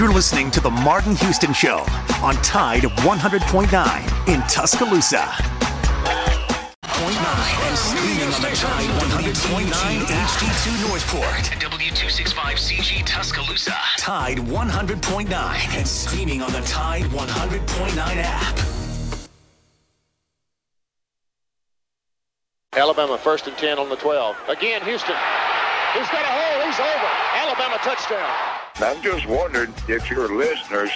You're listening to The Martin Houston Show on Tide 100.9 in Tuscaloosa. Point nine and streaming on the Tide 100.9 HD2 Northport. And W265CG Tuscaloosa. Tide 100.9 and streaming on the Tide 100.9 app. Alabama first and 10 on the 12. Again, Houston. He's got a hole. He's over. Alabama touchdown. I'm just wondering if your listeners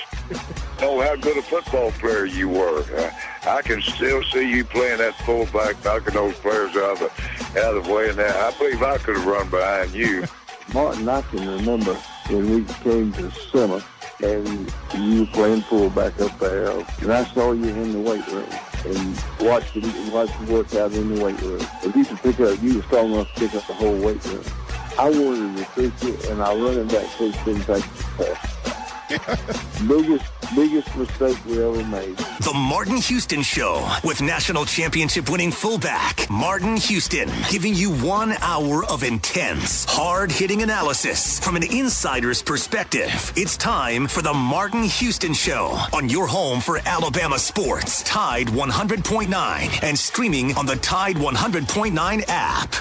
know how good a football player you were. Uh, I can still see you playing that fullback, knocking those players out of the, out of the way. And I believe I could have run behind you. Martin, I can remember when we came to summer and you were playing fullback up there, and I saw you in the weight room and watched you, watched you work out in the weight room. And you could pick up, you were strong enough to pick up the whole weight room. I wanted to recruit it, and our running back coach didn't take you. biggest, biggest mistake we ever made. The Martin Houston Show with national championship winning fullback Martin Houston, giving you one hour of intense, hard hitting analysis from an insider's perspective. It's time for the Martin Houston Show on your home for Alabama sports, Tide 100.9, and streaming on the Tide 100.9 app.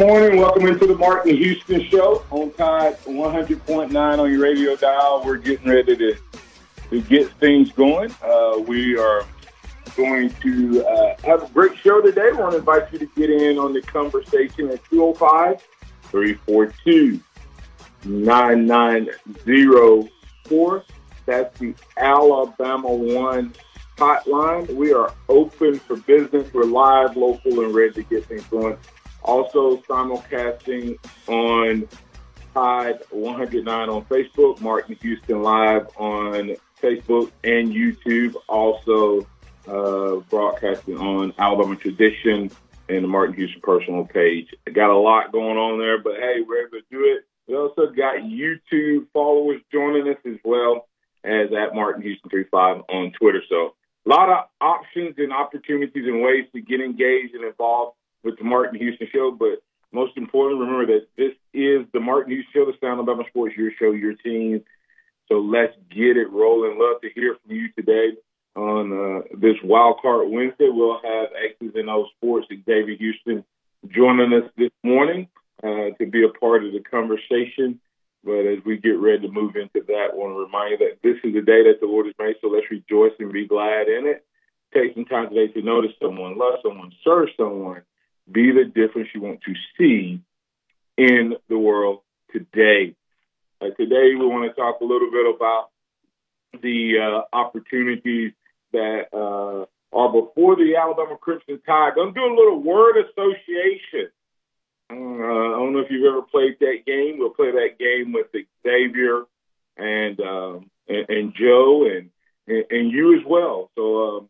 Morning. Welcome into the Martin Houston Show on Tide 100.9 on your radio dial. We're getting ready to, to get things going. Uh, we are going to uh, have a great show today. We want to invite you to get in on the conversation at 205 342 9904. That's the Alabama One hotline. We are open for business. We're live, local, and ready to get things going. Also simulcasting on Tide 109 on Facebook, Martin Houston Live on Facebook and YouTube. Also uh, broadcasting on Alabama Tradition and the Martin Houston personal page. I got a lot going on there, but hey, we're able to do it. We also got YouTube followers joining us as well as at Martin Houston 35 on Twitter. So a lot of options and opportunities and ways to get engaged and involved with the Martin Houston Show. But most importantly, remember that this is the Martin Houston Show, the Sound of Alabama Sports, your show, your team. So let's get it rolling. Love to hear from you today on uh, this Wild Card Wednesday. We'll have X's and O Sports, Xavier Houston, joining us this morning uh, to be a part of the conversation. But as we get ready to move into that, I want to remind you that this is the day that the Lord has made, so let's rejoice and be glad in it. Take some time today to notice someone, love someone, serve someone, be the difference you want to see in the world today. Uh, today, we want to talk a little bit about the uh, opportunities that uh, are before the Alabama Crimson Tide. Going to do a little word association. Uh, I don't know if you've ever played that game. We'll play that game with Xavier and um, and, and, Joe and, and, and you as well. So um,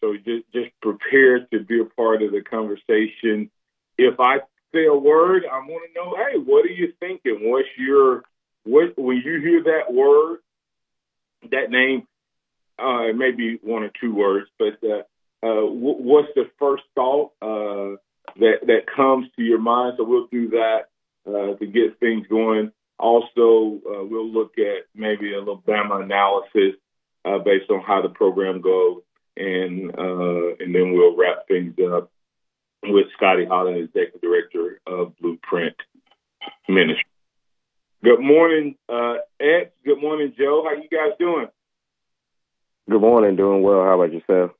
so just just prepare to be a part of the conversation. If I say a word, I want to know, hey, what are you thinking? What's your what when you hear that word, that name, uh, maybe one or two words, but uh, uh, what's the first thought uh, that that comes to your mind? So we'll do that uh, to get things going. Also, uh, we'll look at maybe a little Bama analysis uh, based on how the program goes, and uh, and then we'll wrap things up with Scotty Holland, Executive Director of Blueprint Ministry. Good morning, uh, Ed. Good morning, Joe. How you guys doing? Good morning. Doing well. How about yourself?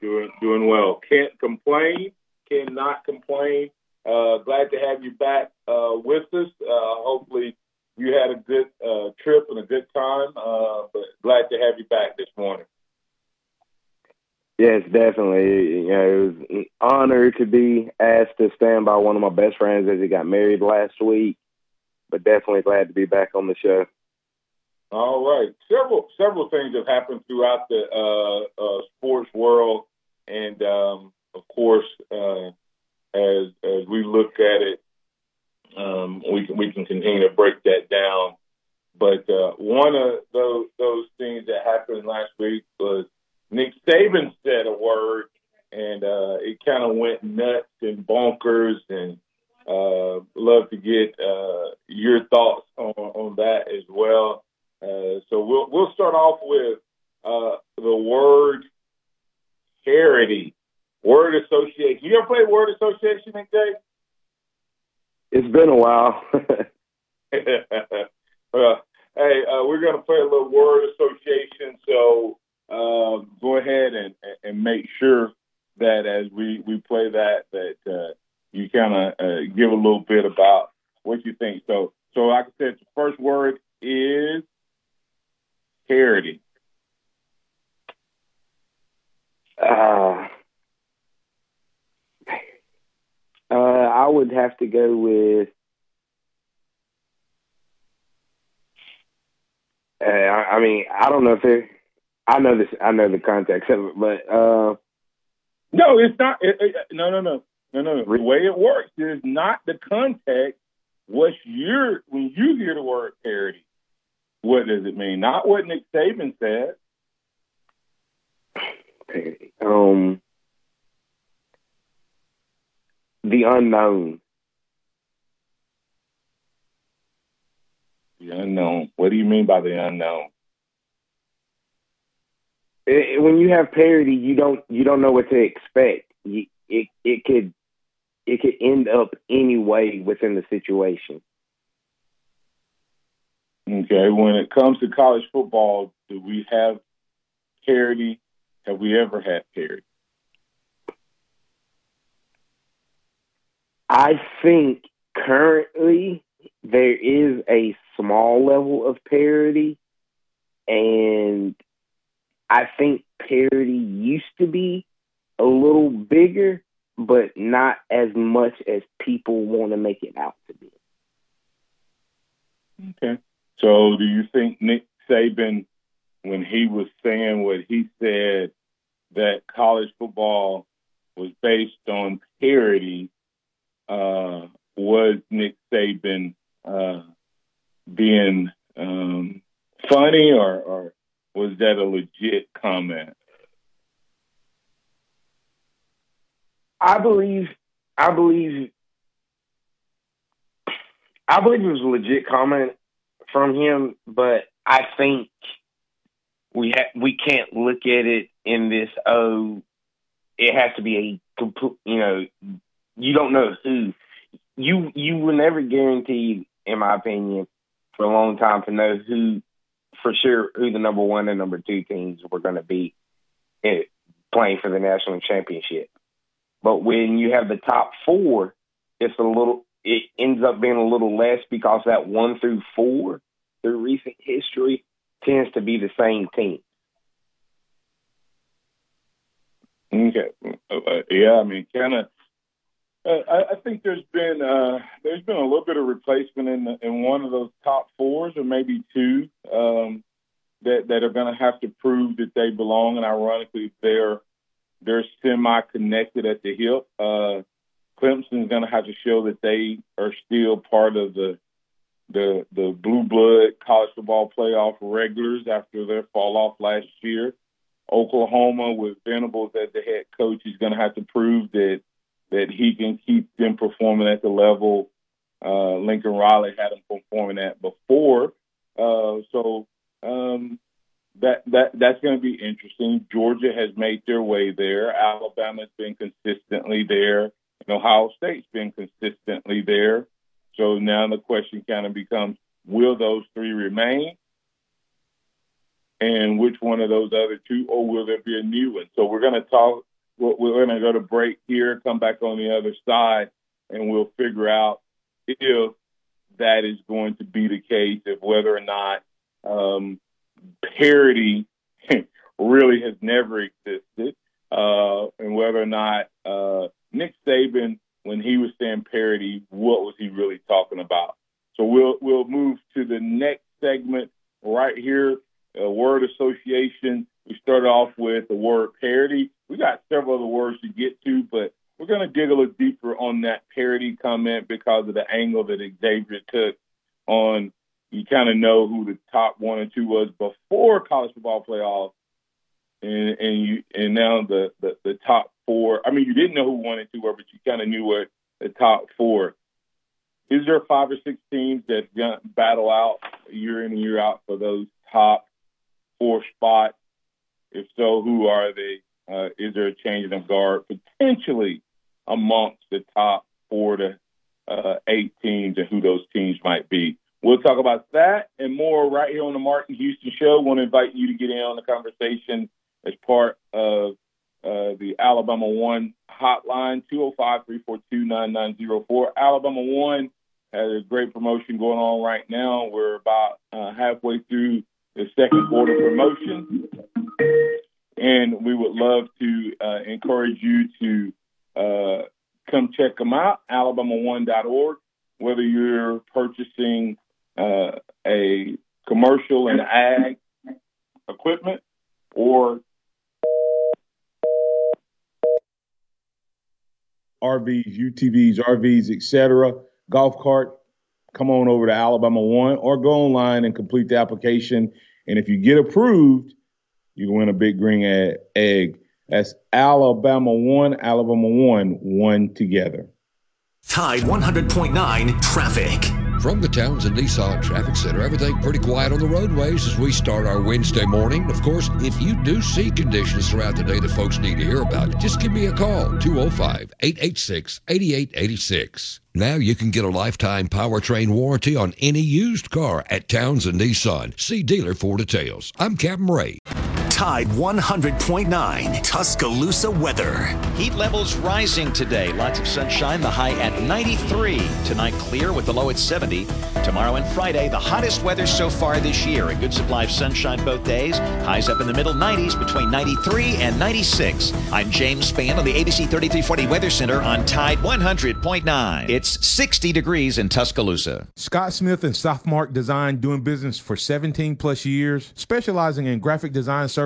Doing doing well. Can't complain. Cannot complain. Uh, glad to have you back uh, with us. Uh, hopefully, you had a good uh, trip and a good time. Uh, but glad to have you back this morning. Yes, definitely. You know, it was an honor to be asked to stand by one of my best friends as he got married last week. But definitely glad to be back on the show. All right. Several several things have happened throughout the uh, uh, sports world, and um, of course, uh, as as we look at it, um, we can we can continue to break that down. But uh, one of those those things that happened last week was Nick Saban said a word, and uh, it kind of went nuts and bonkers. And uh, love to get uh, your thoughts on, on that as well. Uh, so we'll we'll start off with uh, the word charity, word association. You ever play word association, Nick Dave? It's been a while. well, hey, uh, we're going to play a little word association. So um, go ahead and, and make sure that as we, we play that, that uh, you kind of uh, give a little bit about what you think. So, so like I said, the first word is parity. Uh, uh, I would have to go with. Uh, I, I mean, I don't know if they I know this. I know the context of it, but uh, no, it's not. It, it, no, no, no, no, no. The way it works is not the context. What's your when you hear the word parity? What does it mean? Not what Nick Saban said. Um, the unknown. The unknown. What do you mean by the unknown? It, when you have parity, you don't you don't know what to expect. You, it it could it could end up any way within the situation. Okay, when it comes to college football, do we have parity? Have we ever had parity? I think currently there is a small level of parity, and I think parity used to be a little bigger, but not as much as people want to make it out to be. Okay. So do you think Nick Saban, when he was saying what he said, that college football was based on parity, uh, was Nick Saban uh, being um, funny or, or was that a legit comment? I believe, I believe, I believe it was a legit comment from him, but I think we ha- we can't look at it in this. Oh, it has to be a complete. You know, you don't know who. You you were never guaranteed, in my opinion, for a long time to know who for sure who the number one and number two teams were going to be playing for the national championship. But when you have the top four, it's a little. It ends up being a little less because that one through four, through recent history, tends to be the same team. Okay. Uh, yeah, I mean, kind of. Uh, I, I, think there's been uh, there's been a little bit of replacement in the, in one of those top fours, or maybe two, um, that that are going to have to prove that they belong. And ironically, they're they're semi-connected at the hip. Uh, Clemson's going to have to show that they are still part of the the the blue blood college football playoff regulars after their fall off last year. Oklahoma with Venables as the head coach is going to have to prove that that he can keep them performing at the level uh, Lincoln Riley had them performing at before. Uh, so um, that that that's going to be interesting. Georgia has made their way there. Alabama's been consistently there, and Ohio State's been consistently there. So now the question kind of becomes: Will those three remain? And which one of those other two, or will there be a new one? So we're going to talk. We're going to go to break here, come back on the other side, and we'll figure out if that is going to be the case, if whether or not um, parity really has never existed, uh, and whether or not uh, Nick Saban, when he was saying parity, what was he really talking about? So we'll we'll move to the next segment right here. A word association. We started off with the word parity. We got several other words to get to, but we're going to dig a little deeper on that parity comment because of the angle that Xavier took on you kind of know who the top one and two was before college football playoffs, and and you and now the, the the top four. I mean, you didn't know who one and two were, but you kind of knew what the top four. Is there five or six teams that battle out year in and year out for those top four spots? If so, who are they? Uh, is there a change of guard potentially amongst the top four to uh, eight teams and who those teams might be? We'll talk about that and more right here on the Martin Houston Show. Want to invite you to get in on the conversation as part of uh, the Alabama One hotline, 205-342-9904. Alabama One has a great promotion going on right now. We're about uh, halfway through the second quarter promotion. And we would love to uh, encourage you to uh, come check them out, alabama1.org, whether you're purchasing uh, a commercial and ag equipment or RVs, UTVs, RVs, etc., golf cart, come on over to Alabama One or go online and complete the application. And if you get approved, you win a big green egg. That's Alabama One, Alabama One, one together. Tide 100.9 traffic. From the Townsend Nissan Traffic Center, everything pretty quiet on the roadways as we start our Wednesday morning. Of course, if you do see conditions throughout the day that folks need to hear about, just give me a call 205 886 8886. Now you can get a lifetime powertrain warranty on any used car at Townsend Nissan. See dealer for details. I'm Captain Ray. Tide 100.9 Tuscaloosa weather. Heat levels rising today. Lots of sunshine. The high at 93. Tonight clear with the low at 70. Tomorrow and Friday, the hottest weather so far this year. A good supply of sunshine both days. Highs up in the middle 90s between 93 and 96. I'm James Spann on the ABC 3340 Weather Center on Tide 100.9. It's 60 degrees in Tuscaloosa. Scott Smith and Southmark Design doing business for 17 plus years, specializing in graphic design services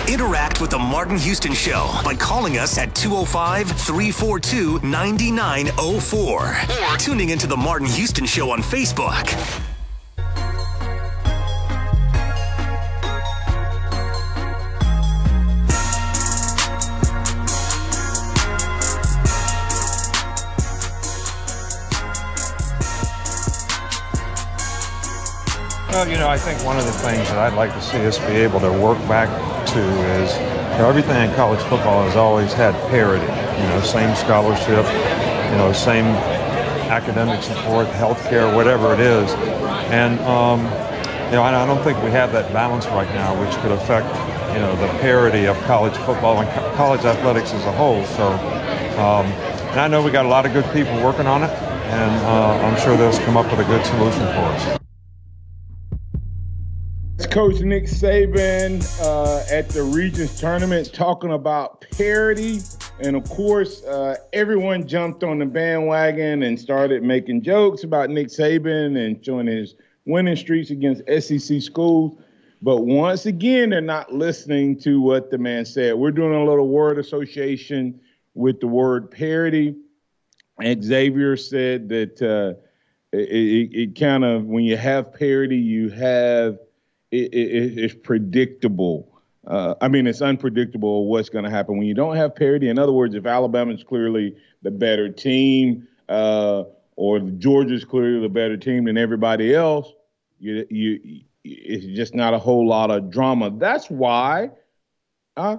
Interact with the Martin Houston Show by calling us at 205 342 9904 or tuning into the Martin Houston Show on Facebook. Well, you know, I think one of the things that I'd like to see us be able to work back to is you know, everything in college football has always had parity. You know, same scholarship, you know, same academic support, health care, whatever it is. And, um, you know, I don't think we have that balance right now, which could affect, you know, the parity of college football and co- college athletics as a whole. So, um, and I know we got a lot of good people working on it. and uh, I'm sure they'll come up with a good solution for us. Coach Nick Saban uh, at the Regions tournament talking about parity. And of course, uh, everyone jumped on the bandwagon and started making jokes about Nick Saban and showing his winning streaks against SEC schools. But once again, they're not listening to what the man said. We're doing a little word association with the word parity. Xavier said that uh, it, it, it kind of, when you have parity, you have – it, it, it's predictable. Uh, I mean, it's unpredictable what's going to happen when you don't have parity. In other words, if Alabama is clearly the better team, uh, or Georgia's clearly the better team than everybody else, you, you, it's just not a whole lot of drama. That's why uh,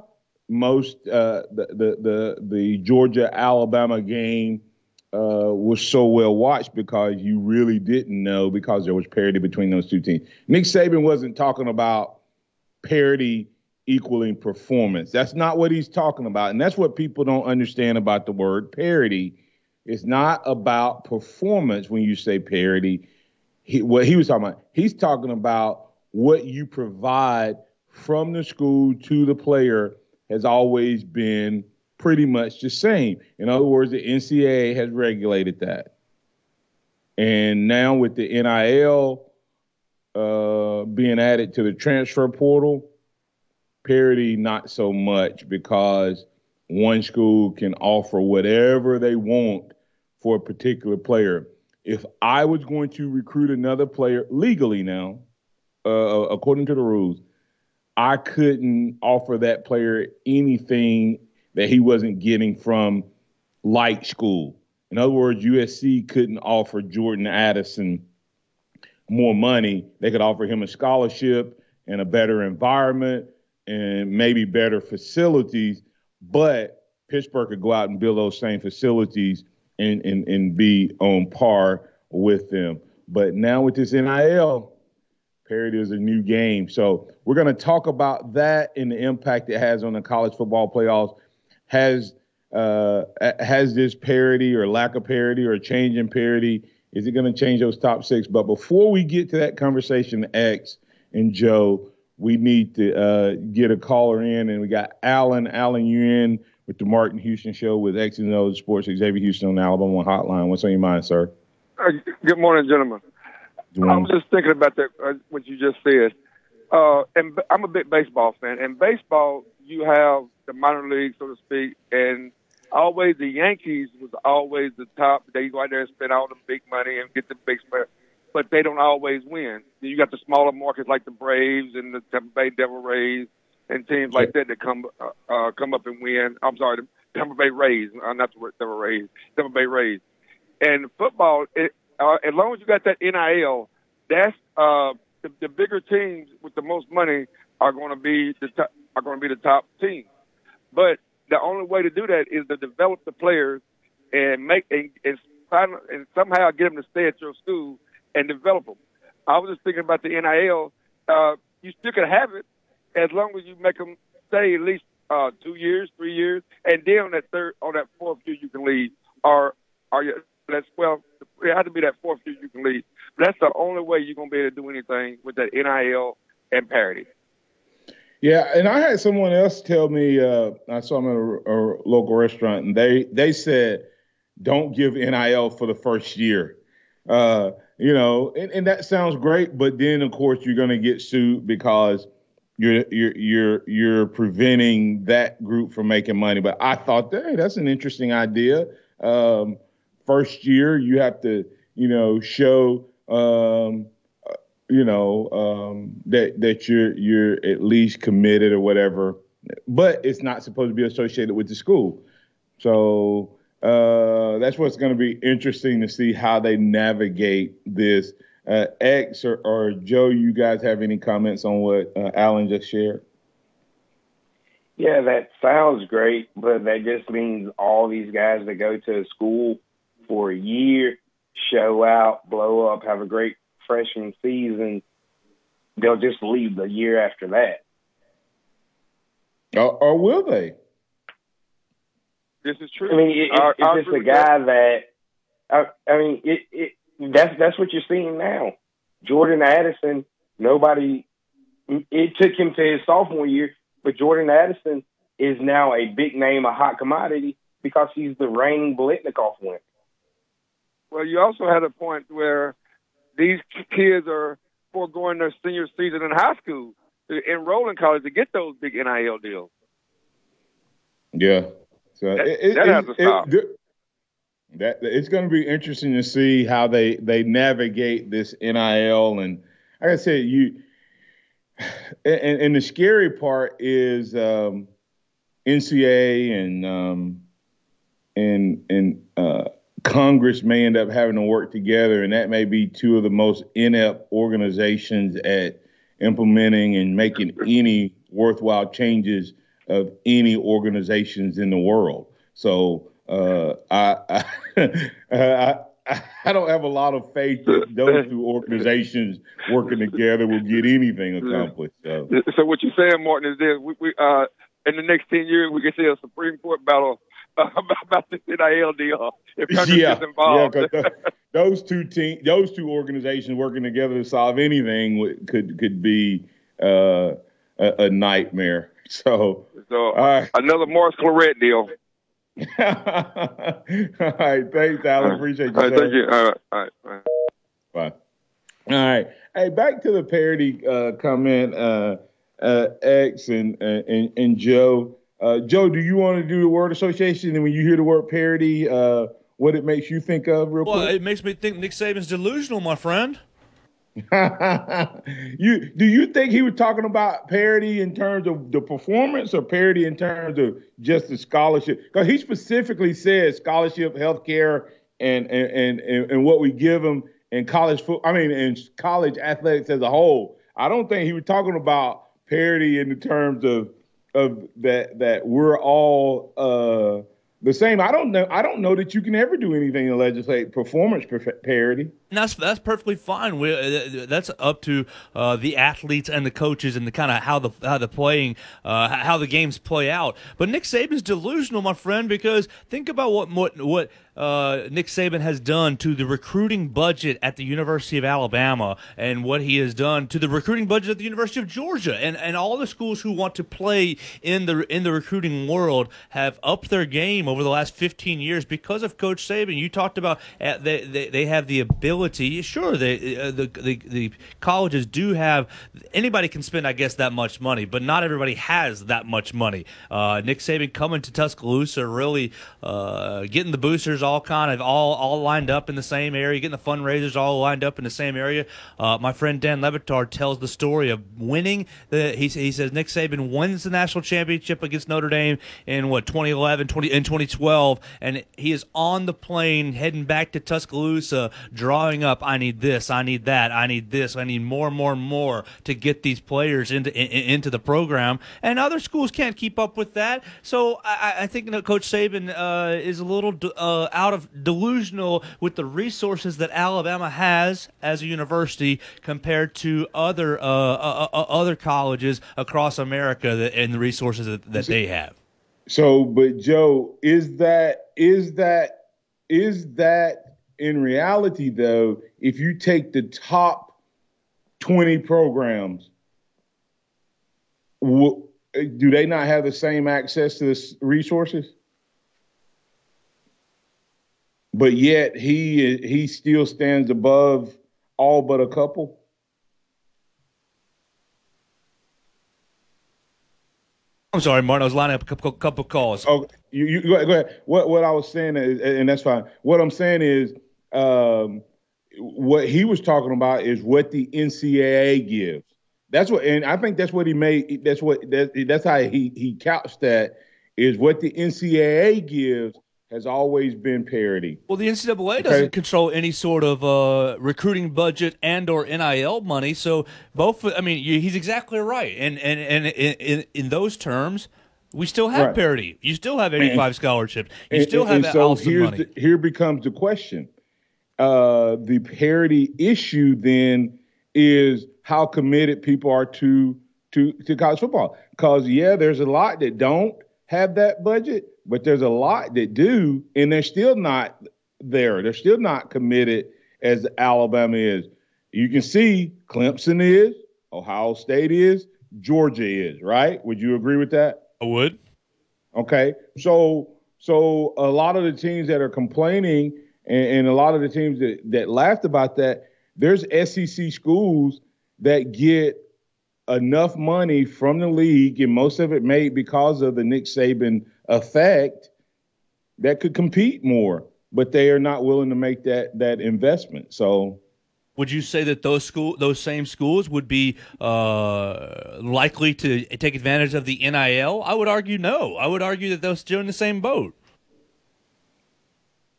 most uh, the, the the the Georgia Alabama game uh, was so well watched because you really didn't know because there was parity between those two teams. Nick Saban wasn't talking about parity equaling performance. That's not what he's talking about. And that's what people don't understand about the word parity. It's not about performance when you say parity. He, what he was talking about, he's talking about what you provide from the school to the player has always been pretty much the same. In other words, the NCAA has regulated that. And now with the NIL uh, being added to the transfer portal, parity not so much because one school can offer whatever they want for a particular player. If I was going to recruit another player legally now, uh, according to the rules, I couldn't offer that player anything that he wasn't getting from like school. In other words, USC couldn't offer Jordan Addison more money. They could offer him a scholarship and a better environment and maybe better facilities, but Pittsburgh could go out and build those same facilities and, and, and be on par with them. But now with this NIL, parity is a new game. So we're going to talk about that and the impact it has on the college football playoffs has uh, has this parity or lack of parity or change in parity? Is it going to change those top six? But before we get to that conversation, X and Joe, we need to uh, get a caller in, and we got Alan. Alan, you in with the Martin Houston Show with X and O Sports Xavier Houston on Alabama Hotline. What's on your mind, sir? Uh, good morning, gentlemen. I'm just thinking about that uh, what you just said. Uh, and I'm a big baseball fan. And baseball, you have the minor league, so to speak, and always the Yankees was always the top. They go out there and spend all the big money and get the big spend, but they don't always win. You got the smaller markets like the Braves and the Tampa Bay Devil Rays and teams like that that come uh, uh, come up and win. I'm sorry, the Tampa Bay Rays, uh, not the Devil Rays, Tampa Bay Rays. And football, it, uh, as long as you got that NIL, that's uh, the, the bigger teams with the most money are going to be the top, are going to be the top team. But the only way to do that is to develop the players and make and, and, and somehow get them to stay at your school and develop them. I was just thinking about the NIL. Uh, you still can have it as long as you make them stay at least uh, two years, three years, and then on that third, on that fourth year you can leave. Or, are you? That's well, it had to be that fourth year you can leave. That's the only way you're gonna be able to do anything with that NIL and parity. Yeah, and I had someone else tell me. Uh, I saw them at a, a, local restaurant, and they they said, "Don't give NIL for the first year." Uh, you know, and, and that sounds great, but then of course you're going to get sued because you're you're you're you're preventing that group from making money. But I thought, hey, that's an interesting idea. Um, first year, you have to you know show um, you know um, that that you're you're at least committed or whatever, but it's not supposed to be associated with the school. So uh, that's what's going to be interesting to see how they navigate this. Uh, X or, or, Joe, you guys have any comments on what uh, Alan just shared? Yeah, that sounds great, but that just means all these guys that go to school for a year, show out, blow up, have a great freshman season, they'll just leave the year after that. Or, or will they? This is true. I mean, it, I, it's just a guy that. I, I mean, it, it that's that's what you're seeing now. Jordan Addison, nobody. It took him to his sophomore year, but Jordan Addison is now a big name, a hot commodity because he's the reigning Biletnikoff winner. Well, you also had a point where these kids are foregoing their senior season in high school to enroll in college to get those big NIL deals. Yeah, so that, it, that it, has to stop. It, that it's going to be interesting to see how they they navigate this NIL and like I said, you and, and the scary part is um, NCA and um, and and uh, Congress may end up having to work together, and that may be two of the most inept organizations at implementing and making any worthwhile changes of any organizations in the world. So uh, I, I, I, I don't have a lot of faith that those two organizations working together will get anything accomplished. So, so what you're saying, Martin, is this: we, we uh, in the next ten years we can see a Supreme Court battle about this NIL deal if Congress yeah, gets involved. Yeah, the, those two team, those two organizations working together to solve anything could could be uh, a, a, nightmare. So, so uh, another Maurice Clarett deal. all right, thanks, Alan. Appreciate you. All right, thank you. All right, all right, all right. Bye. All right. Hey, back to the parity uh, comment, uh, uh, X and, and and Joe. Uh, Joe, do you want to do the word association? And when you hear the word parity, uh, what it makes you think of, real well, quick? Well, it makes me think Nick Saban's delusional, my friend. you do you think he was talking about parity in terms of the performance or parity in terms of just the scholarship? Because he specifically said scholarship, healthcare, and and and and what we give them in college foot. I mean, in college athletics as a whole. I don't think he was talking about parity in the terms of of that that we're all uh, the same. I don't know. I don't know that you can ever do anything to legislate performance parity. And that's that's perfectly fine. We, uh, that's up to uh, the athletes and the coaches and the kind of how the how the playing uh, how the games play out. But Nick Saban's delusional, my friend, because think about what what what uh, Nick Saban has done to the recruiting budget at the University of Alabama and what he has done to the recruiting budget at the University of Georgia and, and all the schools who want to play in the in the recruiting world have upped their game over the last 15 years because of Coach Saban. You talked about uh, they, they, they have the ability. Sure, they, uh, the, the the colleges do have anybody can spend I guess that much money, but not everybody has that much money. Uh, Nick Saban coming to Tuscaloosa really uh, getting the boosters all kind of all all lined up in the same area, getting the fundraisers all lined up in the same area. Uh, my friend Dan Le Batard tells the story of winning. The, he, he says Nick Saban wins the national championship against Notre Dame in what 2011, 20 in 2012, and he is on the plane heading back to Tuscaloosa, drawing up. I need this. I need that. I need this. I need more, more, more to get these players into in, into the program. And other schools can't keep up with that. So I, I think that Coach Saban uh, is a little uh, out of delusional with the resources that Alabama has as a university compared to other uh, uh, uh other colleges across America that, and the resources that, that they have. So, but Joe, is that is that is that in reality though? If you take the top twenty programs, do they not have the same access to the resources? but yet he he still stands above all but a couple. I'm sorry, Martin. I was lining up a couple, couple calls. Oh, you, you go ahead. What what I was saying is, and that's fine. What I'm saying is, um, what he was talking about is what the NCAA gives. That's what, and I think that's what he made. That's what that, that's how he he couched that is what the NCAA gives has always been parity. Well, the NCAA doesn't control any sort of uh, recruiting budget and or NIL money. So both, I mean, he's exactly right. And and and in, in those terms, we still have right. parity. You still have eighty five scholarships. You and, still and, have and so here's money. The, here becomes the question. Uh, the parity issue then is how committed people are to to to college football. Because yeah, there's a lot that don't have that budget, but there's a lot that do, and they're still not there. They're still not committed as Alabama is. You can see Clemson is, Ohio State is, Georgia is, right? Would you agree with that? I would. Okay. So so a lot of the teams that are complaining and, and a lot of the teams that, that laughed about that, there's SEC schools that get enough money from the league, and most of it made because of the Nick Saban effect, that could compete more, but they are not willing to make that that investment. So would you say that those school, those same schools, would be uh, likely to take advantage of the NIL? I would argue no. I would argue that they're still in the same boat.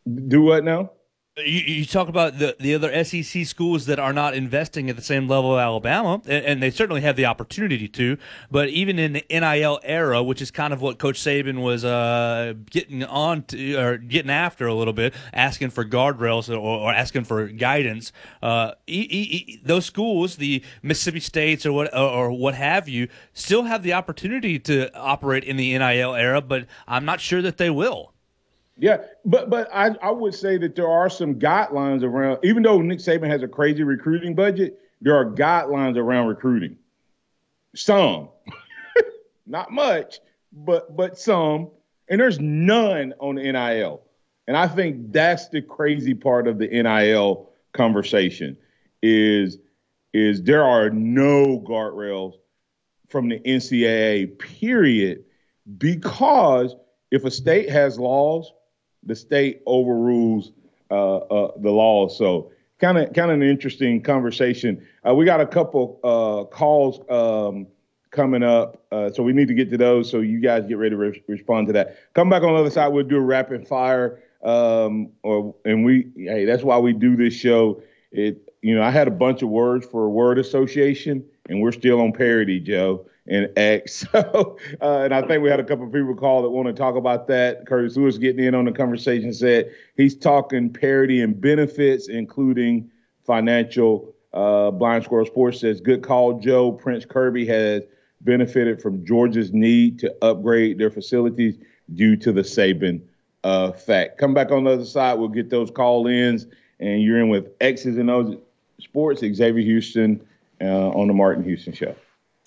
Do what now? You, you, talk about the, the other SEC schools that are not investing at the same level of Alabama, and, and, they certainly have the opportunity to. But even in the NIL era, which is kind of what Coach Saban was uh, getting on to or getting after a little bit, asking for guardrails or, or asking for guidance, uh, those schools, the Mississippi States or what or what have you, still have the opportunity to operate in the NIL era. But I'm not sure that they will. Yeah, but but I, I would say that there are some guidelines around. Even though Nick Saban has a crazy recruiting budget, there are guidelines around recruiting. Some, not much, but but some, and there's none on the NIL. And I think that's the crazy part of the NIL conversation is is there are no guardrails from the NCAA period because if a state has laws the state overrules uh, uh, the law. So kind of kind of an interesting conversation. Uh, we got a couple uh, calls um, coming up, uh, so we need to get to those. So you guys get ready to re- respond to that. Come back on the other side. We'll do a rapid fire, um, or and we hey that's why we do this show. It you know I had a bunch of words for a word association, and we're still on parity, Joe and X. So, uh, and I think we had a couple of people call that want to talk about that. Curtis Lewis getting in on the conversation said he's talking parity and benefits, including financial. Uh, Blind Squirrel Sports says, good call, Joe. Prince Kirby has benefited from Georgia's need to upgrade their facilities due to the Saban fact. Come back on the other side. We'll get those call ins, and you're in with X's and O's Sports, Xavier Houston uh, on the Martin Houston Show.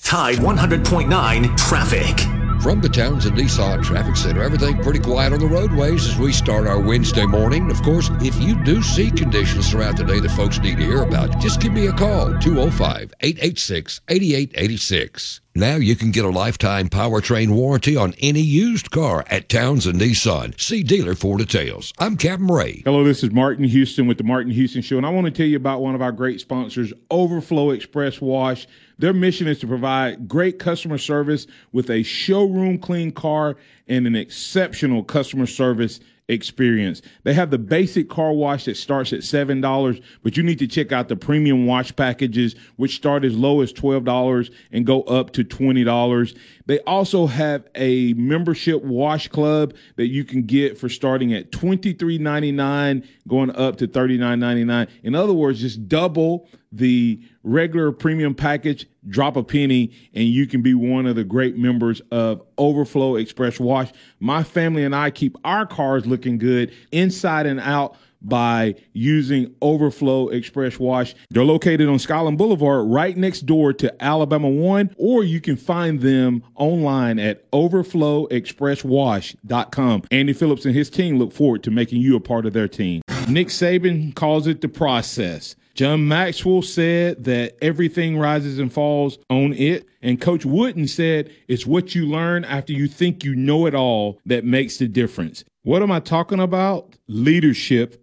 Tide 100.9 traffic. From the Townsend Nissan Traffic Center, everything pretty quiet on the roadways as we start our Wednesday morning. Of course, if you do see conditions throughout the day that folks need to hear about, just give me a call 205 886 8886. Now you can get a lifetime powertrain warranty on any used car at Townsend Nissan. See dealer for details. I'm Captain Ray. Hello, this is Martin Houston with the Martin Houston Show, and I want to tell you about one of our great sponsors, Overflow Express Wash. Their mission is to provide great customer service with a showroom clean car and an exceptional customer service experience. They have the basic car wash that starts at $7, but you need to check out the premium wash packages, which start as low as $12 and go up to $20. They also have a membership wash club that you can get for starting at $23.99, going up to $39.99. In other words, just double the regular premium package, drop a penny, and you can be one of the great members of Overflow Express Wash. My family and I keep our cars looking good inside and out by using Overflow Express Wash. They're located on Skyland Boulevard right next door to Alabama One, or you can find them online at overflowexpresswash.com. Andy Phillips and his team look forward to making you a part of their team. Nick Saban calls it the process. John Maxwell said that everything rises and falls on it. And Coach Wooden said it's what you learn after you think you know it all that makes the difference. What am I talking about? Leadership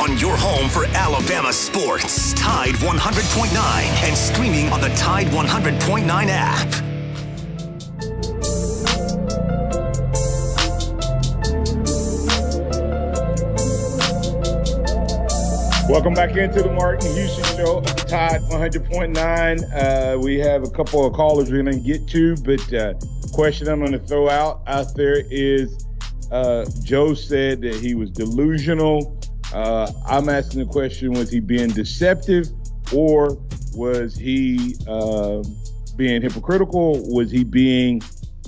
on your home for Alabama sports. Tide 100.9 and streaming on the Tide 100.9 app. Welcome back into the Martin Houston Show Tide 100.9. Uh, we have a couple of callers we're going to get to, but uh, question I'm going to throw out out there is uh, Joe said that he was delusional. Uh, I'm asking the question: Was he being deceptive, or was he uh, being hypocritical? Was he being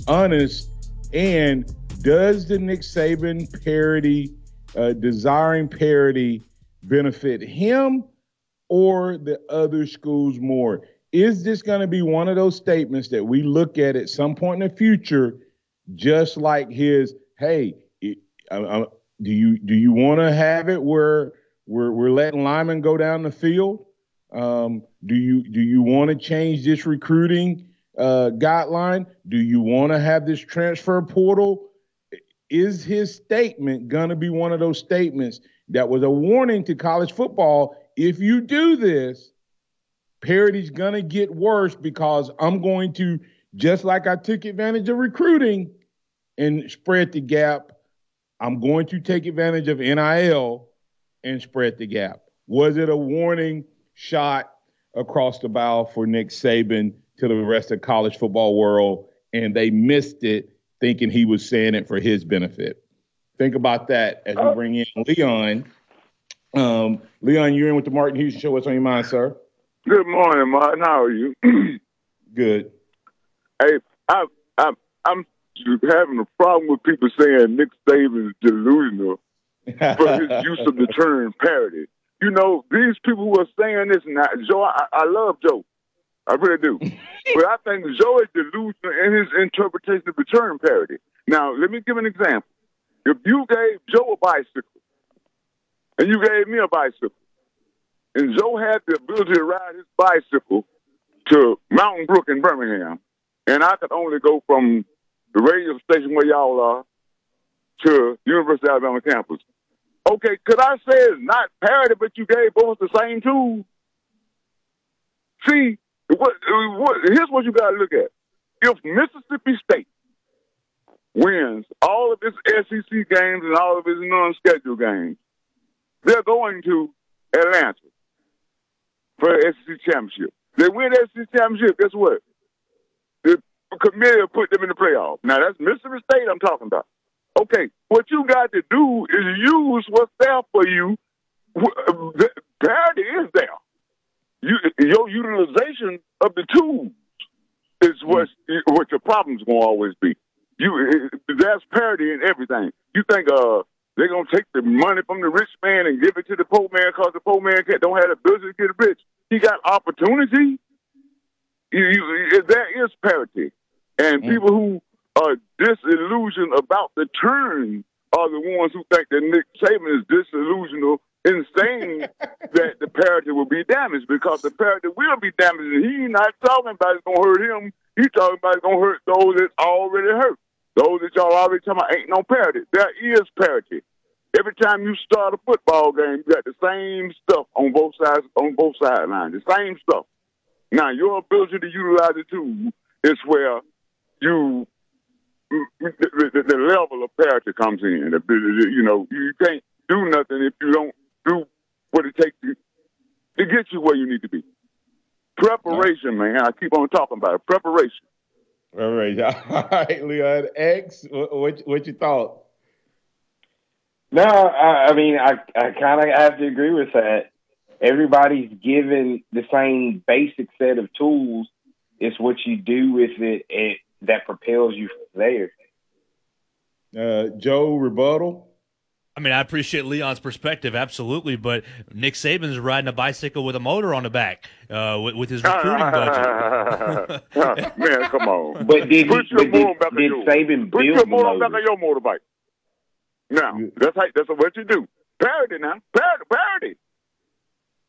honest? And does the Nick Saban parity, uh, desiring parity? benefit him or the other schools more? Is this going to be one of those statements that we look at at some point in the future, just like his, hey, do you do you want to have it where we're we're letting linemen go down the field? Um, do you do you want to change this recruiting uh, guideline? Do you want to have this transfer portal? Is his statement to be one of those statements that was a warning to college football. If you do this, parity's to get worse because I'm going to, just like I took advantage of recruiting and spread the gap, I'm going to take advantage of NIL and spread the gap. Was it a warning shot across the bow for Nick Saban to the rest of the college football world? And they missed it thinking he was saying it for his benefit. Think about that as we bring in Leon. Um, Leon, you're in with the Martin Houston Show. What's on your mind, sir? Good morning, Martin. How are you? Good. Hey, I, I, I'm having a problem with people saying Nick Saban is delusional for his use of the term parity. You know, these people who are saying this, and I, Joe, I, I love Joe. I really do. but I think Joe is delusional in his interpretation of the term parity. Now, let me give an example. If you gave Joe a bicycle and you gave me a bicycle, and Joe had the ability to ride his bicycle to Mountain Brook in Birmingham, and I could only go from the radio station where y'all are to University of Alabama campus. Okay, could I say it's not parity, but you gave both the same tool? See, what, what, here's what you got to look at. If Mississippi State wins all of its SEC games and all of its non-scheduled games, they're going to Atlanta for the SEC championship. They win the SEC championship. Guess what? Will put them in the playoff. Now that's Mississippi State I'm talking about. Okay, what you got to do is use what's there for you. Parity is there. You, your utilization of the tools is what what your problem's going to always be. You there's parity in everything. You think uh they're gonna take the money from the rich man and give it to the poor man because the poor man can't, don't have the business to get rich. He got opportunity. You, you, there is parity, and mm. people who are disillusioned about the turn are the ones who think that Nick Saban is disillusional in saying that the parity will be damaged because the parity will be damaged. He's not talking about it's gonna hurt him. He's talking about it's gonna hurt those that already hurt. Those that y'all already talking about ain't no parity. There is parity. Every time you start a football game, you got the same stuff on both sides on both sidelines. The same stuff. Now your ability to utilize the tool is where you the, the, the level of parity comes in. You know, you can't do nothing if you don't do what it takes to, to get you where you need to be. Preparation, man. I keep on talking about it. Preparation. All right, all right, Leon X. What what you thought? No, I, I mean I I kind of have to agree with that. Everybody's given the same basic set of tools. It's what you do with it, it that propels you from there. Uh, Joe rebuttal. I mean, I appreciate Leon's perspective, absolutely, but Nick Saban's riding a bicycle with a motor on the back uh, with, with his recruiting budget. Man, come on. But did, Put he, your but did, back did on yours. Saban Put build your the motor back on your motorbike. Now, that's how, that's what you do. Parody now. Parody. Parody.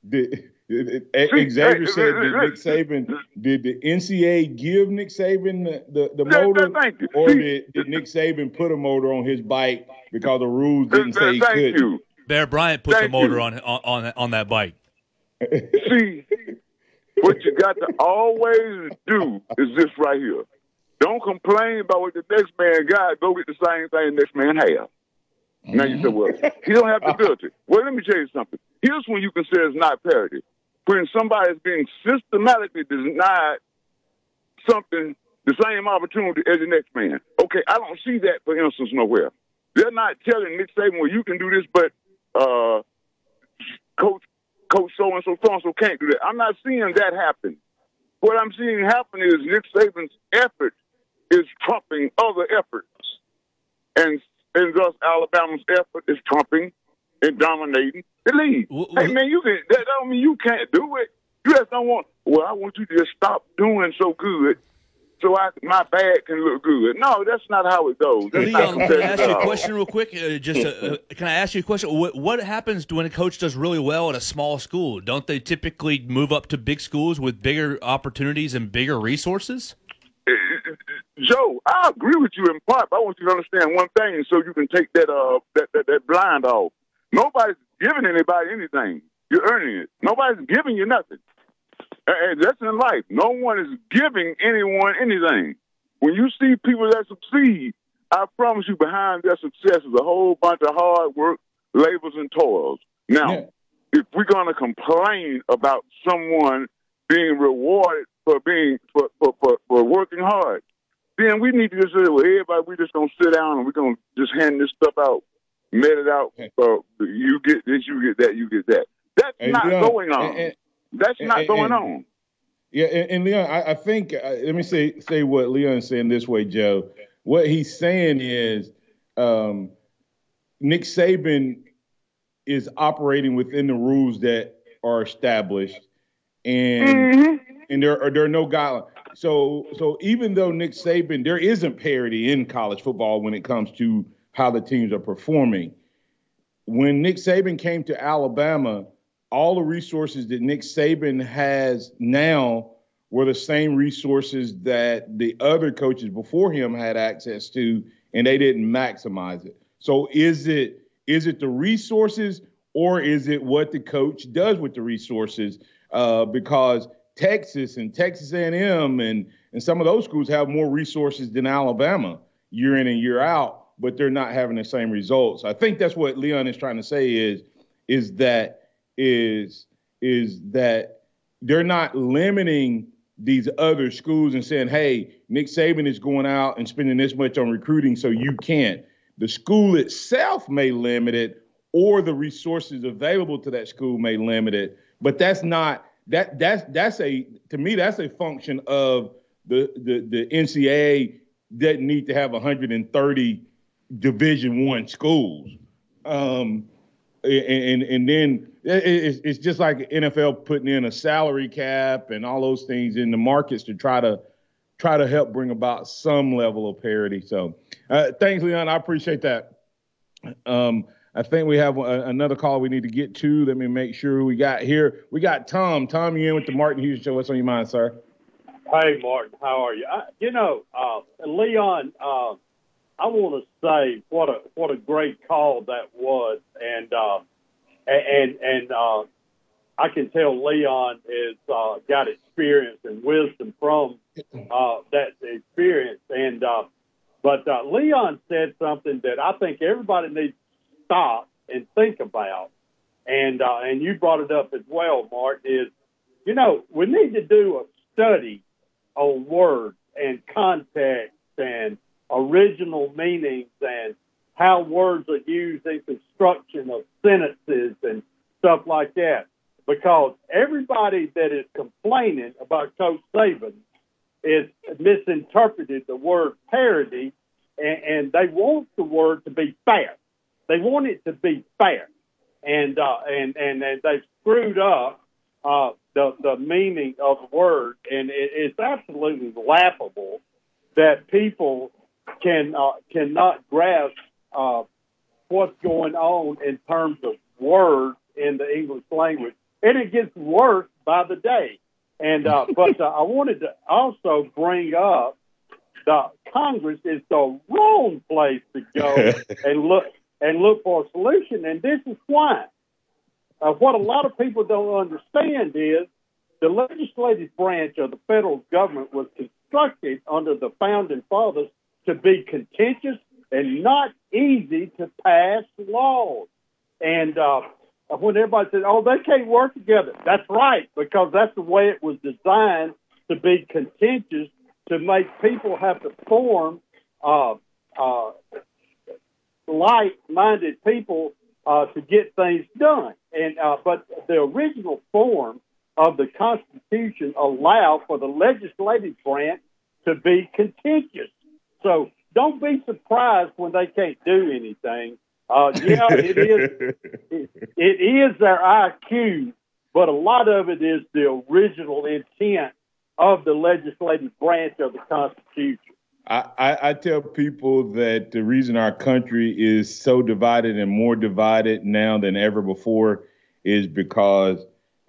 Did, did- See, Xavier hey, said hey, did Nick Saban did the NCAA give Nick Saban the, the, the motor, thank you. or did, did Nick Saban put a motor on his bike because the rules didn't say he could? you. Bear Bryant put the motor you. on, on on on that bike. See, what you got to always do is this right here. Don't complain about what the next man got. Go get the same thing the next man have. Now you say, well, he don't have the ability. Well, let me tell you something. Here's when you can say it's not parity. When somebody is being systematically denied something, the same opportunity as the next man. Okay, I don't see that, for instance, nowhere. They're not telling Nick Saban, well, you can do this, but uh, coach coach so and so so and so can't do that. I'm not seeing that happen. What I'm seeing happen is Nick Saban's effort is trumping other efforts, and and thus Alabama's effort is trumping and dominating the league. hey man, you can that don't mean you can't do it. You just don't want. Well, I want you to just stop doing so good. So I, my bag can look good. No, that's not how it goes. That's Leon, can I ask you a question real quick? Uh, just uh, can I ask you a question? What, what happens when a coach does really well at a small school? Don't they typically move up to big schools with bigger opportunities and bigger resources? Joe, I agree with you in part, but I want you to understand one thing so you can take that uh that, that, that blind off. Nobody's giving anybody anything. You're earning it. Nobody's giving you nothing. And that's in life. No one is giving anyone anything. When you see people that succeed, I promise you behind their success is a whole bunch of hard work, labors, and toils. Now, if we're gonna complain about someone being rewarded for being for, for, for, for working hard, then we need to just say, well, everybody, we just gonna sit down and we're gonna just hand this stuff out, met it out. Uh, you get this, you get that, you get that. That's not Leon, going on. and- and- That's not and- going and- on. Yeah, and, Leon, I, I think uh, let me say say what Leon's saying this way, Joe. What he's saying is um, Nick Saban is operating within the rules that are established, and and there are there are no guidelines. So so even though Nick Saban, there isn't parity in college football when it comes to how the teams are performing. When Nick Saban came to Alabama, all the resources that Nick Saban has now were the same resources that the other coaches before him had access to, and they didn't maximize it. So is it is it the resources or is it what the coach does with the resources? Uh, because Texas and Texas A&M and and some of those schools have more resources than Alabama year in and year out, but they're not having the same results. I think that's what Leon is trying to say is is that is is that they're not limiting these other schools and saying, "Hey, Nick Saban is going out and spending this much on recruiting, so you can't." The school itself may limit it, or the resources available to that school may limit it. But that's not that that's that's a to me that's a function of the the the NCAA doesn't need to have 130 Division One schools. Um, and and then it's, it's just like NFL putting in a salary cap and all those things in the markets to try to try to help bring about some level of parity. So, uh, thanks, Leon. I appreciate that. Um, I think we have a, another call we need to get to. Let me make sure we got here. We got Tom. Tom, you in with the Martin Houston Show? What's on your mind, sir? Hey, Martin, how are you? I, you know, uh, Leon, uh, I want to say what a what a great call that was, and uh, and and uh, I can tell Leon has uh, got experience and wisdom from uh, that experience, and uh, but uh, Leon said something that I think everybody needs stop and think about, and uh, and you brought it up as well, Mark. Is you know we need to do a study on words and context and original meanings and how words are used in construction of sentences and stuff like that. Because everybody that is complaining about Coach Saban is misinterpreted the word parity and, and they want the word to be fast. They want it to be fair, and uh, and and and they've screwed up uh, the the meaning of the word, and it, it's absolutely laughable that people can uh, cannot grasp uh, what's going on in terms of words in the English language, and it gets worse by the day. And uh, but uh, I wanted to also bring up the Congress is the wrong place to go and look and look for a solution, and this is why. Uh, what a lot of people don't understand is the legislative branch of the federal government was constructed under the founding fathers to be contentious and not easy to pass laws. And uh, when everybody says, "Oh, they can't work together," that's right because that's the way it was designed to be contentious to make people have to form uh, uh, like-minded people uh, to get things done. And uh, but the original form of the Constitution allowed for the legislative branch to be contentious. So don't be surprised when they can't do anything. Uh, yeah, it is. It, it is their IQ, but a lot of it is the original intent of the legislative branch of the Constitution. I, I, I, tell people that the reason our country is so divided and more divided now than ever before is because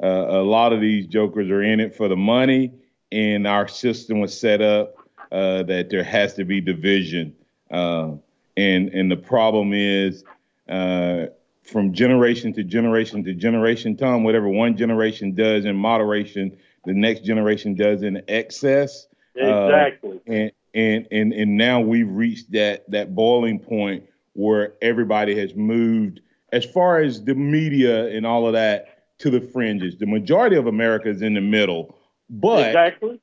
uh, a lot of these jokers are in it for the money, and our system was set up uh, that there has to be division. Uh, and and the problem is uh, from generation to generation to generation, Tom, whatever one generation does in moderation, the next generation does in excess. Uh, exactly. and and and and now we've reached that that boiling point where everybody has moved as far as the media and all of that to the fringes. The majority of America is in the middle, but exactly.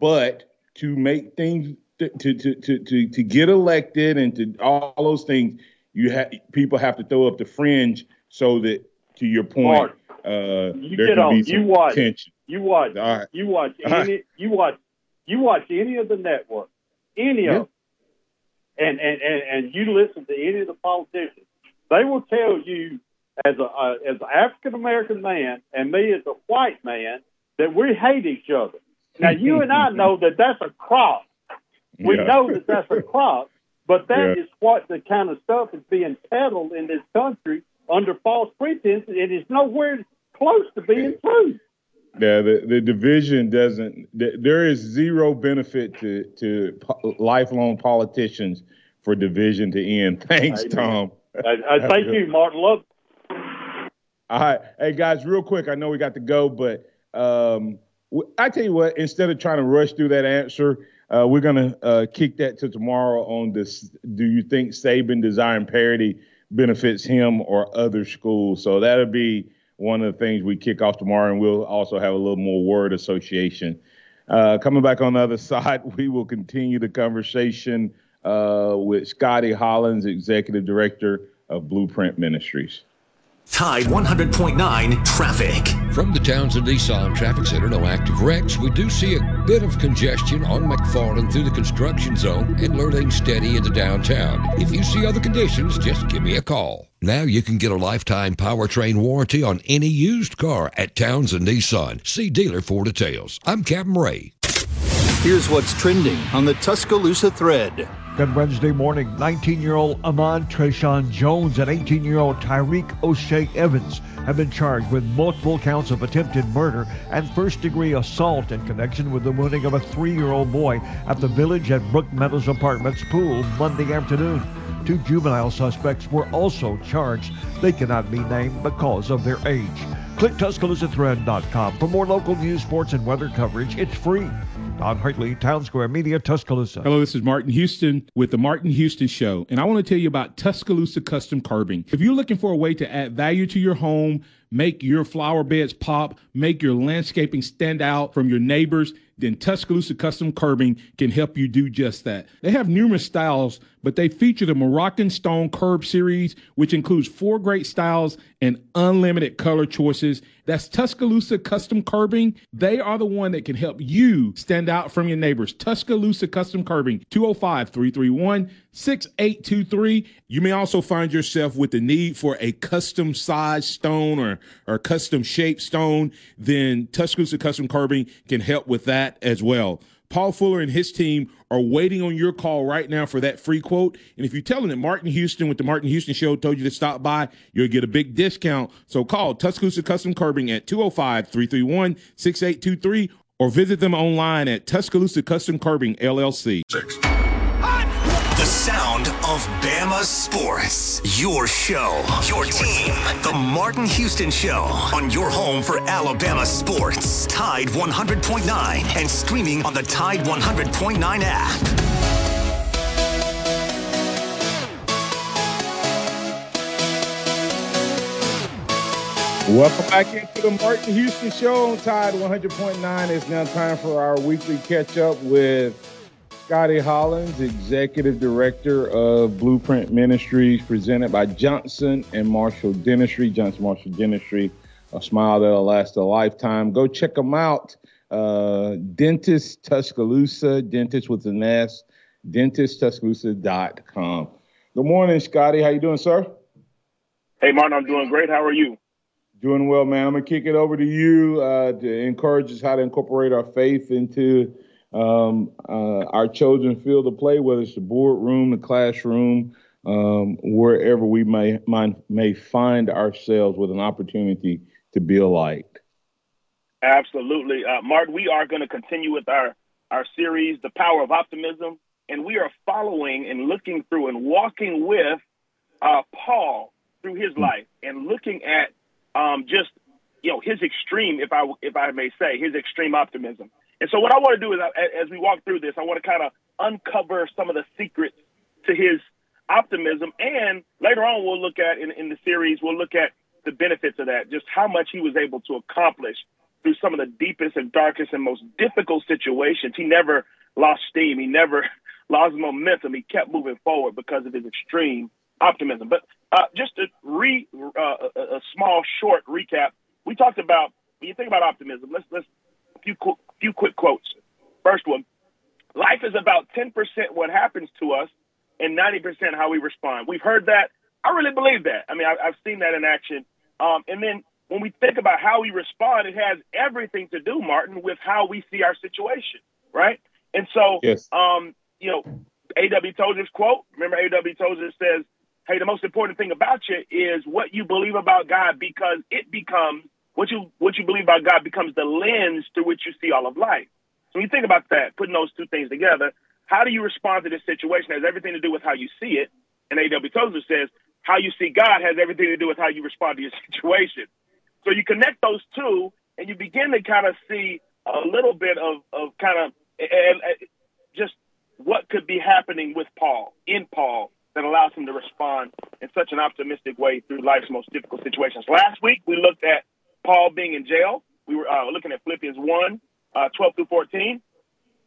But to make things to to to to to get elected and to all those things, you have people have to throw up the fringe so that to your point, uh, you there can on. be some You watch. tension. You watch. Right. You watch any. You watch. You watch any of the networks. Any of them. And, and and and you listen to any of the politicians. They will tell you, as a uh, as an African American man and me as a white man, that we hate each other. Now you and I know that that's a cross. We Yeah. know that that's a cross, but that is Yeah. what the kind of stuff is being peddled in this country under false pretense, and it's nowhere close to being true. Yeah, the, the division doesn't. th- There is zero benefit to to lifelong politicians for division to end. Thanks, Amen. Tom. I, I thank you, Martin. Love. All right, hey guys, real quick. I know we got to go, but um, I tell you what. Instead of trying to rush through that answer, uh, we're gonna uh, kick that to tomorrow on this. Do you think Saban desiring parity benefits him or other schools? So that'll be one of the things we kick off tomorrow, and we'll also have a little more word association. Uh, coming back on the other side, we will continue the conversation uh, with Scotty Hollins, Executive Director of Blueprint Ministries. Tide 100.9 traffic. From the Townsend Nissan Traffic Center, no active wrecks. We do see a bit of congestion on McFarland through the construction zone and learning steady into downtown. If you see other conditions, just give me a call. Now you can get a lifetime powertrain warranty on any used car at Townsend Nissan. See dealer for details. I'm Captain Ray. Here's what's trending on the Tuscaloosa thread. Good Wednesday morning, 19 year old Amon Trayshawn Jones and 18 year old Tyreek O'Shea Evans have been charged with multiple counts of attempted murder and first degree assault in connection with the wounding of a three year old boy at the Village at Brook Meadows Apartments pool Monday afternoon. Two juvenile suspects were also charged. They cannot be named because of their age. Click TuscaloosaThread.com for more local news, sports, and weather coverage. It's free. Don Hartley, Town Square Media, Tuscaloosa. Hello, this is Martin Houston with the Martin Houston Show, and I want to tell you about Tuscaloosa Custom Curbing. If you're looking for a way to add value to your home, make your flower beds pop, make your landscaping stand out from your neighbors, then Tuscaloosa Custom Curbing can help you do just that. They have numerous styles, but they feature the Moroccan Stone Curb series, which includes four great styles and unlimited color choices. That's Tuscaloosa Custom Curbing. They are the one that can help you stand out from your neighbors. Tuscaloosa Custom Curbing, 205 331 6823. You may also find yourself with the need for a custom size stone or, or custom shaped stone. Then Tuscaloosa Custom Curbing can help with that as well. Paul Fuller and his team are waiting on your call right now for that free quote. And if you're telling that Martin Houston with the Martin Houston Show told you to stop by, you'll get a big discount. So call Tuscaloosa Custom Curbing at 205 331 6823 or visit them online at Tuscaloosa Custom Curbing LLC. Six. The sound of Bama sports. Your show, your team. The Martin Houston Show on your home for Alabama sports. Tide 100.9 and streaming on the Tide 100.9 app. Welcome back into the Martin Houston Show on Tide 100.9. It's now time for our weekly catch up with Scotty Hollins, Executive Director of Blueprint Ministries, presented by Johnson and Marshall Dentistry. Johnson Marshall Dentistry, a smile that'll last a lifetime. Go check them out. Uh, Dentist Tuscaloosa, dentist with an S, dentisttuscaloosa.com. Good morning, Scotty. How you doing, sir? Hey, Martin, I'm doing great. How are you? Doing well, man. I'm gonna kick it over to you uh, to encourage us how to incorporate our faith into um, uh, our children feel to play, whether it's the boardroom, the classroom, um, wherever we may, may, may find ourselves with an opportunity to be a light. Absolutely. Uh, Martin, we are going to continue with our, our series, The Power of Optimism, and we are following and looking through and walking with uh, Paul through his life and looking at um, just you know his extreme, if I if I may say, his extreme optimism. And so, what I want to do is, as we walk through this, I want to kind of uncover some of the secrets to his optimism. And later on, we'll look at in, in the series, we'll look at the benefits of that, just how much he was able to accomplish through some of the deepest and darkest and most difficult situations. He never lost steam. He never lost momentum. He kept moving forward because of his extreme optimism. But uh, just to re uh, a, small short recap, we talked about when you think about optimism. Let's let's few few quick quotes. First one life is about 10% what happens to us and 90% how we respond. We've heard that. I really believe that. I mean, I, have seen that in action. Um, and then when we think about how we respond, it has everything to do, Martin, with how we see our situation, right? And so, yes. um, you know, A.W. Tozer's quote, remember A.W. Tozer says, hey, the most important thing about you is what you believe about God because it becomes what you what you believe about God becomes the lens through which you see all of life. So when you think about that, putting those two things together, how do you respond to this situation it has everything to do with how you see it. And A.W. Tozer says how you see God has everything to do with how you respond to your situation. So you connect those two, and you begin to kind of see a little bit of of kind of and, and just what could be happening with Paul in Paul that allows him to respond in such an optimistic way through life's most difficult situations. Last week we looked at Paul being in jail. We were uh, looking at Philippians 1, uh, 12 through 14.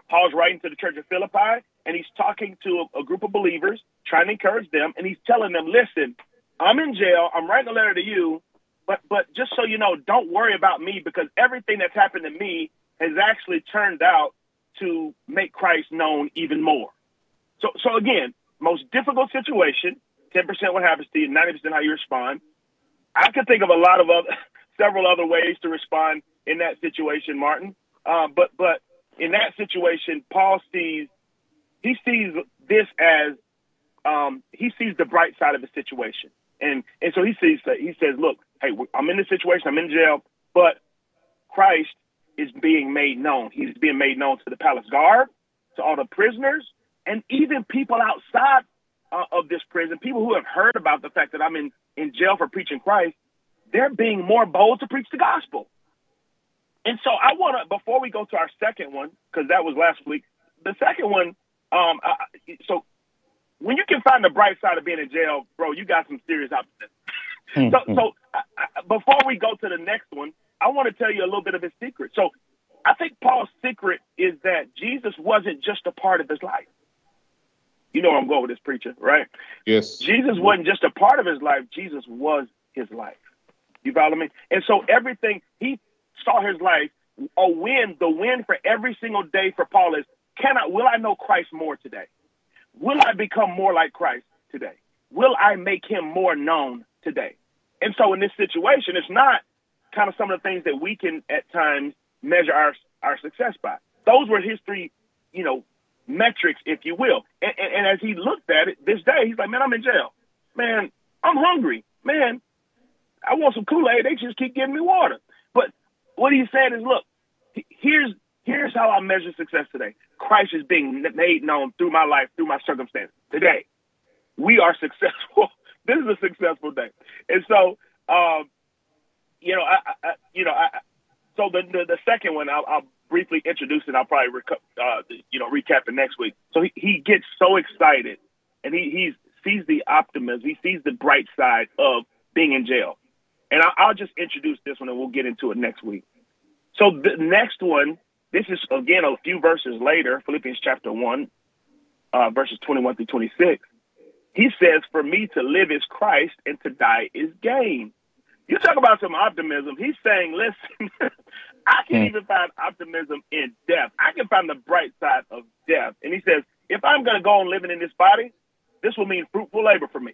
Paul's writing to the church of Philippi, and he's talking to a, a group of believers, trying to encourage them, and he's telling them, listen, I'm in jail. I'm writing a letter to you, but but just so you know, don't worry about me because everything that's happened to me has actually turned out to make Christ known even more. So so again, most difficult situation, 10% what happens to you, 90% how you respond. I could think of a lot of other several other ways to respond in that situation, Martin. Uh, but but in that situation, Paul sees he sees this as um, he sees the bright side of the situation, and and so he sees that he says, "Look, hey, I'm in this situation. I'm in jail, but Christ is being made known. He's being made known to the palace guard, to all the prisoners, and even people outside uh, of this prison, people who have heard about the fact that I'm in in jail for preaching Christ they're being more bold to preach the gospel. And so I want to, before we go to our second one, because that was last week, the second one, um, uh, so when you can find the bright side of being in jail, bro, you got some serious optimism. Hmm, so, so uh, before we go to the next one, I want to tell you a little bit of his secret. So I think Paul's secret is that Jesus wasn't just a part of his life. You know where I'm going with this preacher, right? Yes. Jesus wasn't just a part of his life. Jesus was his life. You follow me? And so everything he saw his life a win. The win for every single day for Paul is can I will I know Christ more today? will I become more like Christ today? Will I make him more known today? And so in this situation, it's not kind of some of the things that we can at times measure our our success by. Those were his three, you know, metrics, if you will. And, and, and as he looked at it this day, he's like, man, I'm in jail. Man, I'm hungry. Man, I want some Kool-Aid. They just keep giving me water. But what he's saying is, look, here's here's how I measure success today. Christ is being made known through my life, through my circumstances. Today, we are successful. this is a successful day. And so, um, you know, I, I you know, I, so the, the, the second one, I'll, I'll briefly introduce it. I'll probably uh, you know recap it next week. So he, he gets so excited, and he he sees the optimism. He sees the bright side of being in jail. And I, I'll just introduce this one, and we'll get into it next week. So the next one, this is again a few verses later, Philippians chapter one, uh, verses twenty-one through twenty-six. He says, "For me to live is Christ, and to die is gain." You talk about some optimism. He's saying, "Listen, I can even find optimism in death. I can find the bright side of death." And he says, "If I'm going to go on living in this body, this will mean fruitful labor for me.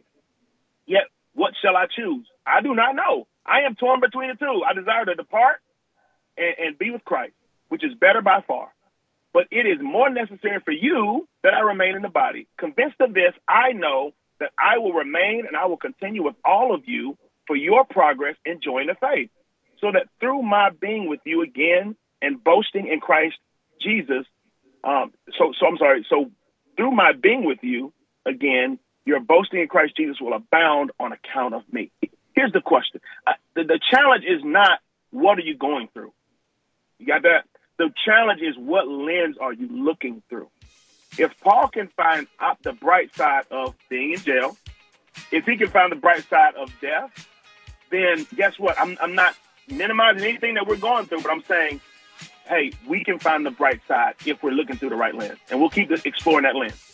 Yet, what shall I choose? I do not know. I am torn between the two. I desire to depart and, and be with Christ, which is better by far. But it is more necessary for you that I remain in the body. Convinced of this, I know that I will remain and I will continue with all of you for your progress in the faith, so that through my being with you again and boasting in Christ Jesus, um, so so I'm sorry, so through my being with you again, your boasting in Christ Jesus will abound on account of me. Here's the question: uh, the, the challenge is not what are you going through. You got that? The challenge is what lens are you looking through. If Paul can find out the bright side of being in jail, if he can find the bright side of death, then guess what? I'm, I'm not minimizing anything that we're going through, but I'm saying, hey, we can find the bright side if we're looking through the right lens, and we'll keep exploring that lens.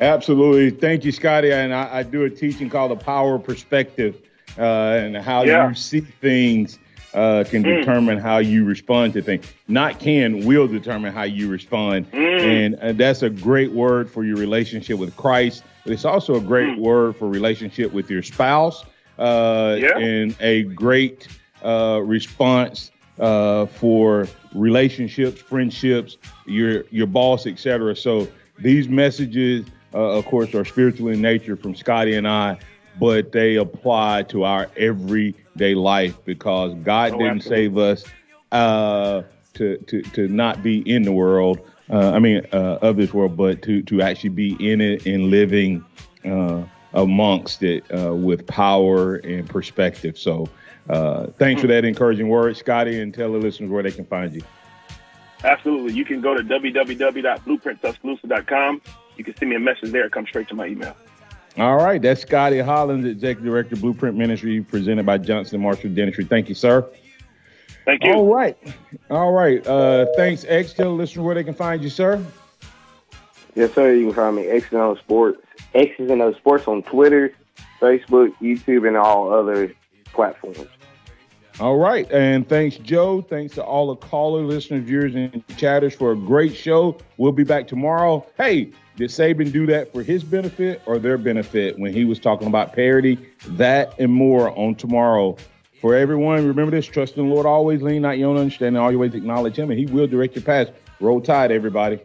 Absolutely. Thank you, Scotty. And I, I do a teaching called the power of perspective uh, and how yeah. you see things uh, can mm. determine how you respond to things. Not can, will determine how you respond. Mm. And, and, uh, that's a great word for your relationship with Christ. But it's also a great mm. word for relationship with your spouse uh, yeah. and a great uh, response uh, for relationships, friendships, your your boss, etc. So these messages, of course, are spiritual in nature from Scotty and I, but they apply to our everyday life because God oh, didn't absolutely. save us uh, to, to to not be in the world. Uh, I mean, of this world, but to to actually be in it and living amongst it uh, with power and perspective. So, uh, thanks for that encouraging word, Scotty, and tell the listeners where they can find you. Absolutely. You can go to www.blueprinttuscaloosa.com. You can send me a message there. Come straight to my email. All right. That's Scotty Hollins, Executive Director, Blueprint Ministry, presented by Johnson Marshall Dentistry. Thank you, sir. Thank you. All right. All right. Uh, thanks, X. Tell the listeners where they can find you, sir. Yes, sir. You can find me X and O Sports, X's and O Sports on Twitter, Facebook, YouTube, and all other platforms. All right. And thanks, Joe. Thanks to all the caller, listeners, viewers, and chatters for a great show. We'll be back tomorrow. Hey, did Saban do that for his benefit or their benefit when he was talking about parity? That and more on tomorrow. For everyone, remember this trust in the Lord always, lean not your own understanding, always acknowledge him, and he will direct your path. Roll tide, everybody.